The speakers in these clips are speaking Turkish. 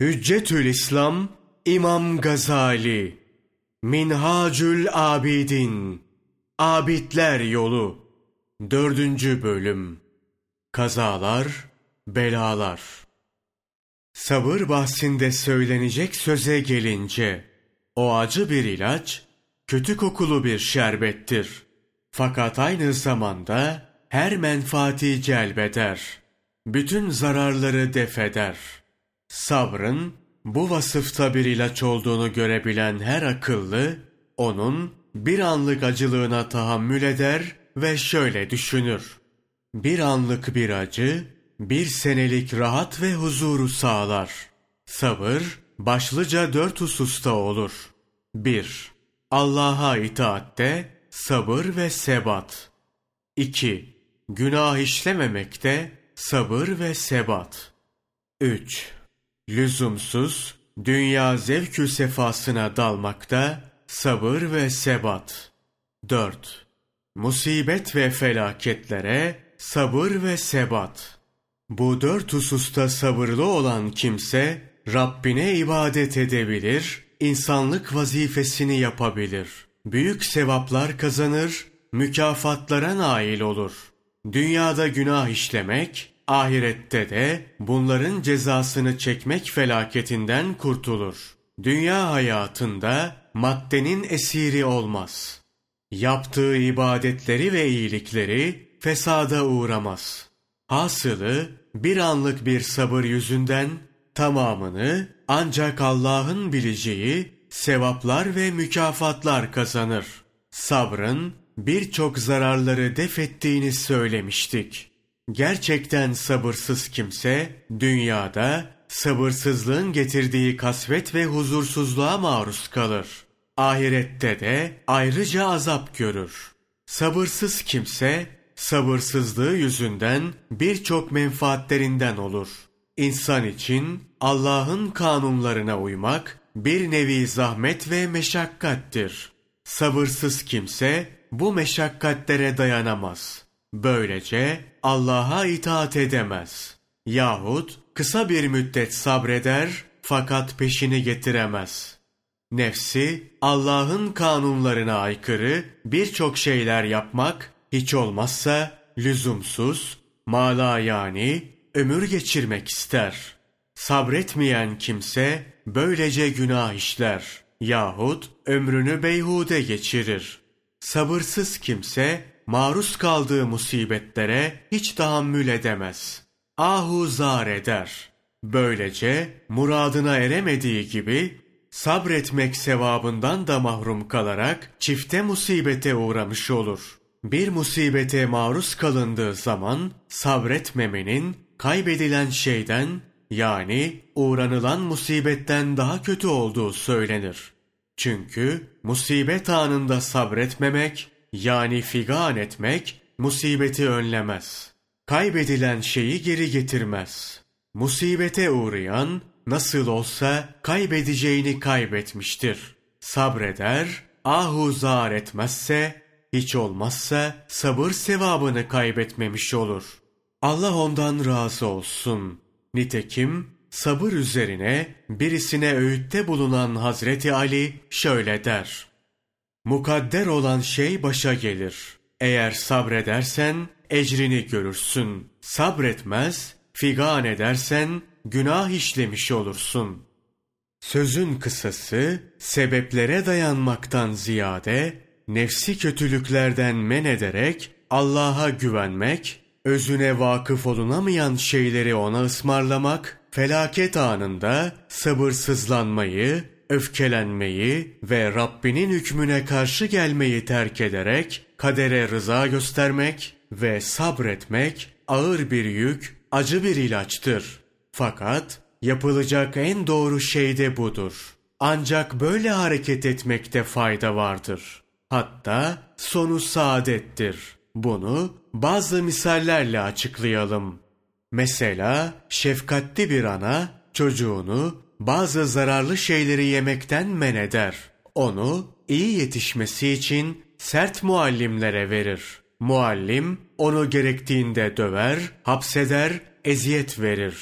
Hüccetül İslam İmam Gazali Minhacül Abidin Abidler Yolu Dördüncü Bölüm Kazalar, Belalar Sabır bahsinde söylenecek söze gelince, o acı bir ilaç, kötü kokulu bir şerbettir. Fakat aynı zamanda her menfaati celbeder. Bütün zararları defeder.'' Sabrın bu vasıfta bir ilaç olduğunu görebilen her akıllı, onun bir anlık acılığına tahammül eder ve şöyle düşünür. Bir anlık bir acı, bir senelik rahat ve huzuru sağlar. Sabır, başlıca dört hususta olur. 1. Allah'a itaatte sabır ve sebat. 2. Günah işlememekte sabır ve sebat. 3 lüzumsuz, dünya zevkü sefasına dalmakta, sabır ve sebat. 4. Musibet ve felaketlere sabır ve sebat. Bu dört hususta sabırlı olan kimse, Rabbine ibadet edebilir, insanlık vazifesini yapabilir. Büyük sevaplar kazanır, mükafatlara nail olur. Dünyada günah işlemek, ahirette de bunların cezasını çekmek felaketinden kurtulur. Dünya hayatında maddenin esiri olmaz. Yaptığı ibadetleri ve iyilikleri fesada uğramaz. Hasılı bir anlık bir sabır yüzünden tamamını ancak Allah'ın bileceği sevaplar ve mükafatlar kazanır. Sabrın birçok zararları def ettiğini söylemiştik. Gerçekten sabırsız kimse dünyada sabırsızlığın getirdiği kasvet ve huzursuzluğa maruz kalır. Ahirette de ayrıca azap görür. Sabırsız kimse sabırsızlığı yüzünden birçok menfaatlerinden olur. İnsan için Allah'ın kanunlarına uymak bir nevi zahmet ve meşakkattir. Sabırsız kimse bu meşakkatlere dayanamaz.'' Böylece Allah'a itaat edemez. Yahut kısa bir müddet sabreder fakat peşini getiremez. Nefsi Allah'ın kanunlarına aykırı birçok şeyler yapmak hiç olmazsa lüzumsuz, mala yani ömür geçirmek ister. Sabretmeyen kimse böylece günah işler yahut ömrünü beyhude geçirir. Sabırsız kimse maruz kaldığı musibetlere hiç tahammül edemez. Ahu zar eder. Böylece muradına eremediği gibi sabretmek sevabından da mahrum kalarak çifte musibete uğramış olur. Bir musibete maruz kalındığı zaman sabretmemenin kaybedilen şeyden yani uğranılan musibetten daha kötü olduğu söylenir. Çünkü musibet anında sabretmemek yani figan etmek musibeti önlemez. Kaybedilen şeyi geri getirmez. Musibete uğrayan nasıl olsa kaybedeceğini kaybetmiştir. Sabreder, ahuzar etmezse, hiç olmazsa sabır sevabını kaybetmemiş olur. Allah ondan razı olsun. Nitekim sabır üzerine birisine öğütte bulunan Hazreti Ali şöyle der. Mukadder olan şey başa gelir. Eğer sabredersen ecrini görürsün. Sabretmez, figan edersen günah işlemiş olursun. Sözün kısası sebeplere dayanmaktan ziyade nefsi kötülüklerden men ederek Allah'a güvenmek, özüne vakıf olunamayan şeyleri ona ısmarlamak, felaket anında sabırsızlanmayı, öfkelenmeyi ve Rabbinin hükmüne karşı gelmeyi terk ederek kadere rıza göstermek ve sabretmek ağır bir yük, acı bir ilaçtır. Fakat yapılacak en doğru şey de budur. Ancak böyle hareket etmekte fayda vardır. Hatta sonu saadettir. Bunu bazı misallerle açıklayalım. Mesela şefkatli bir ana çocuğunu bazı zararlı şeyleri yemekten men eder. Onu iyi yetişmesi için sert muallimlere verir. Muallim onu gerektiğinde döver, hapseder, eziyet verir.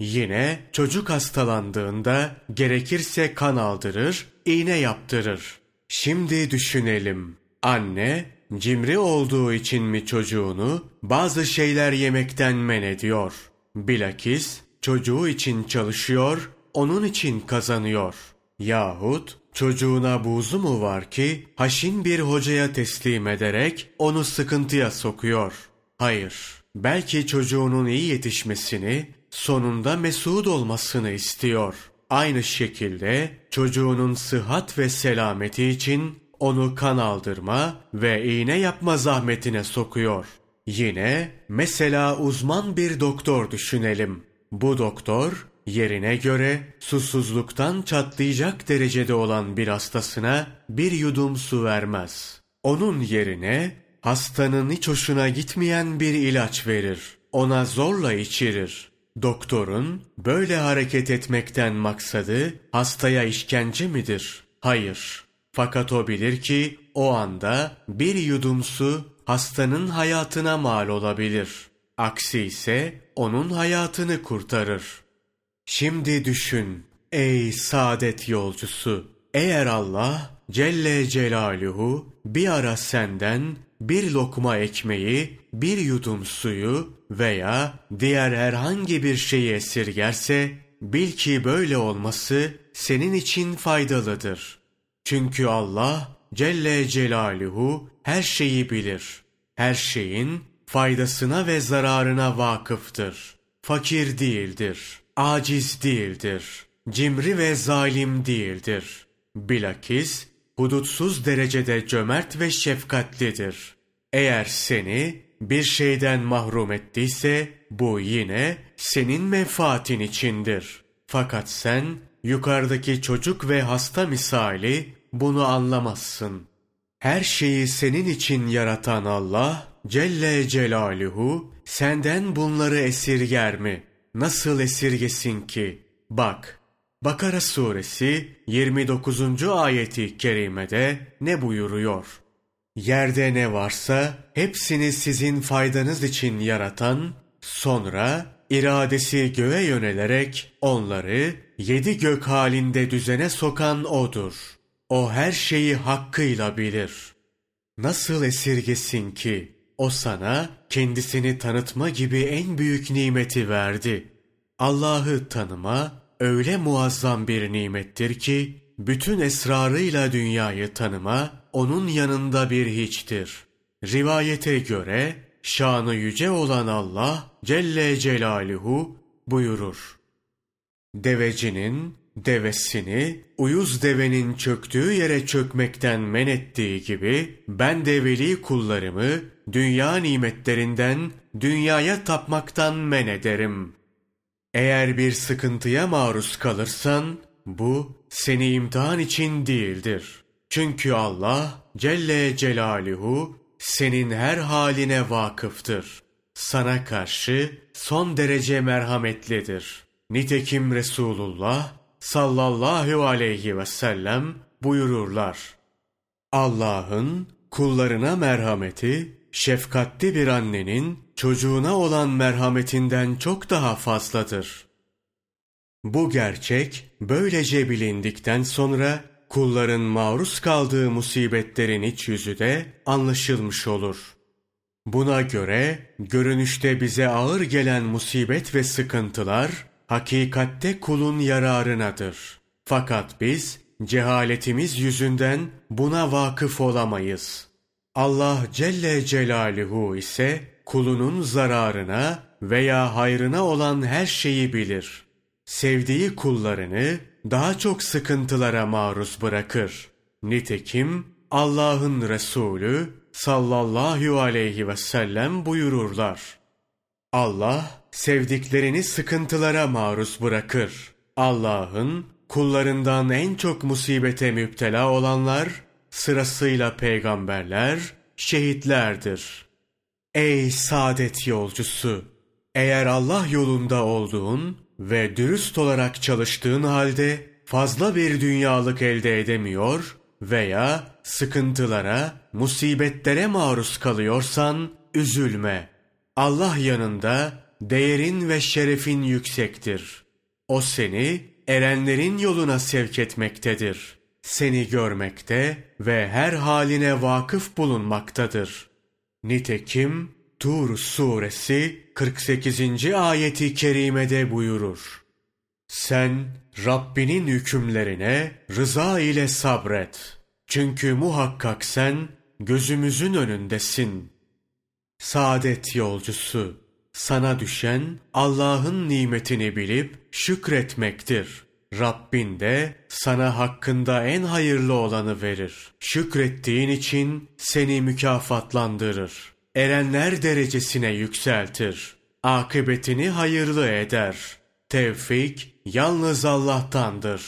Yine çocuk hastalandığında gerekirse kan aldırır, iğne yaptırır. Şimdi düşünelim. Anne cimri olduğu için mi çocuğunu bazı şeyler yemekten men ediyor? Bilakis çocuğu için çalışıyor, onun için kazanıyor. Yahut çocuğuna buzu mu var ki haşin bir hocaya teslim ederek onu sıkıntıya sokuyor? Hayır, belki çocuğunun iyi yetişmesini, sonunda mesut olmasını istiyor. Aynı şekilde çocuğunun sıhhat ve selameti için onu kan aldırma ve iğne yapma zahmetine sokuyor. Yine mesela uzman bir doktor düşünelim. Bu doktor yerine göre susuzluktan çatlayacak derecede olan bir hastasına bir yudum su vermez. Onun yerine hastanın hiç hoşuna gitmeyen bir ilaç verir. Ona zorla içirir. Doktorun böyle hareket etmekten maksadı hastaya işkence midir? Hayır. Fakat o bilir ki o anda bir yudum su hastanın hayatına mal olabilir. Aksi ise onun hayatını kurtarır. Şimdi düşün ey saadet yolcusu. Eğer Allah Celle Celaluhu bir ara senden bir lokma ekmeği, bir yudum suyu veya diğer herhangi bir şeyi esirgerse, bil ki böyle olması senin için faydalıdır. Çünkü Allah Celle Celaluhu her şeyi bilir. Her şeyin faydasına ve zararına vakıftır. Fakir değildir, aciz değildir, cimri ve zalim değildir. Bilakis hudutsuz derecede cömert ve şefkatlidir. Eğer seni bir şeyden mahrum ettiyse bu yine senin menfaatin içindir. Fakat sen yukarıdaki çocuk ve hasta misali bunu anlamazsın. Her şeyi senin için yaratan Allah Celle Celaluhu senden bunları esirger mi? Nasıl esirgesin ki? Bak Bakara suresi 29. ayeti kerimede ne buyuruyor? Yerde ne varsa hepsini sizin faydanız için yaratan, sonra iradesi göğe yönelerek onları yedi gök halinde düzene sokan O'dur. O her şeyi hakkıyla bilir. Nasıl esirgesin ki o sana kendisini tanıtma gibi en büyük nimeti verdi. Allah'ı tanıma, öyle muazzam bir nimettir ki, bütün esrarıyla dünyayı tanıma, onun yanında bir hiçtir. Rivayete göre, şanı yüce olan Allah Celle Celaluhu buyurur. Devecinin, devesini, uyuz devenin çöktüğü yere çökmekten men ettiği gibi, ben de veli kullarımı, dünya nimetlerinden, dünyaya tapmaktan men ederim.'' Eğer bir sıkıntıya maruz kalırsan, bu seni imtihan için değildir. Çünkü Allah Celle Celaluhu senin her haline vakıftır. Sana karşı son derece merhametlidir. Nitekim Resulullah sallallahu aleyhi ve sellem buyururlar. Allah'ın kullarına merhameti, şefkatli bir annenin çocuğuna olan merhametinden çok daha fazladır. Bu gerçek böylece bilindikten sonra kulların maruz kaldığı musibetlerin iç yüzü de anlaşılmış olur. Buna göre görünüşte bize ağır gelen musibet ve sıkıntılar hakikatte kulun yararınadır. Fakat biz cehaletimiz yüzünden buna vakıf olamayız. Allah Celle Celaluhu ise kulunun zararına veya hayrına olan her şeyi bilir. Sevdiği kullarını daha çok sıkıntılara maruz bırakır. Nitekim Allah'ın Resulü sallallahu aleyhi ve sellem buyururlar. Allah sevdiklerini sıkıntılara maruz bırakır. Allah'ın kullarından en çok musibete müptela olanlar sırasıyla peygamberler, şehitlerdir. Ey saadet yolcusu! Eğer Allah yolunda olduğun ve dürüst olarak çalıştığın halde fazla bir dünyalık elde edemiyor veya sıkıntılara, musibetlere maruz kalıyorsan üzülme. Allah yanında değerin ve şerefin yüksektir. O seni erenlerin yoluna sevk etmektedir. Seni görmekte ve her haline vakıf bulunmaktadır. Nitekim Tur suresi 48. ayeti kerimede buyurur. Sen Rabbinin hükümlerine rıza ile sabret. Çünkü muhakkak sen gözümüzün önündesin. Saadet yolcusu, sana düşen Allah'ın nimetini bilip şükretmektir. Rabbin de sana hakkında en hayırlı olanı verir. Şükrettiğin için seni mükafatlandırır. Erenler derecesine yükseltir. Akıbetini hayırlı eder. Tevfik yalnız Allah'tandır.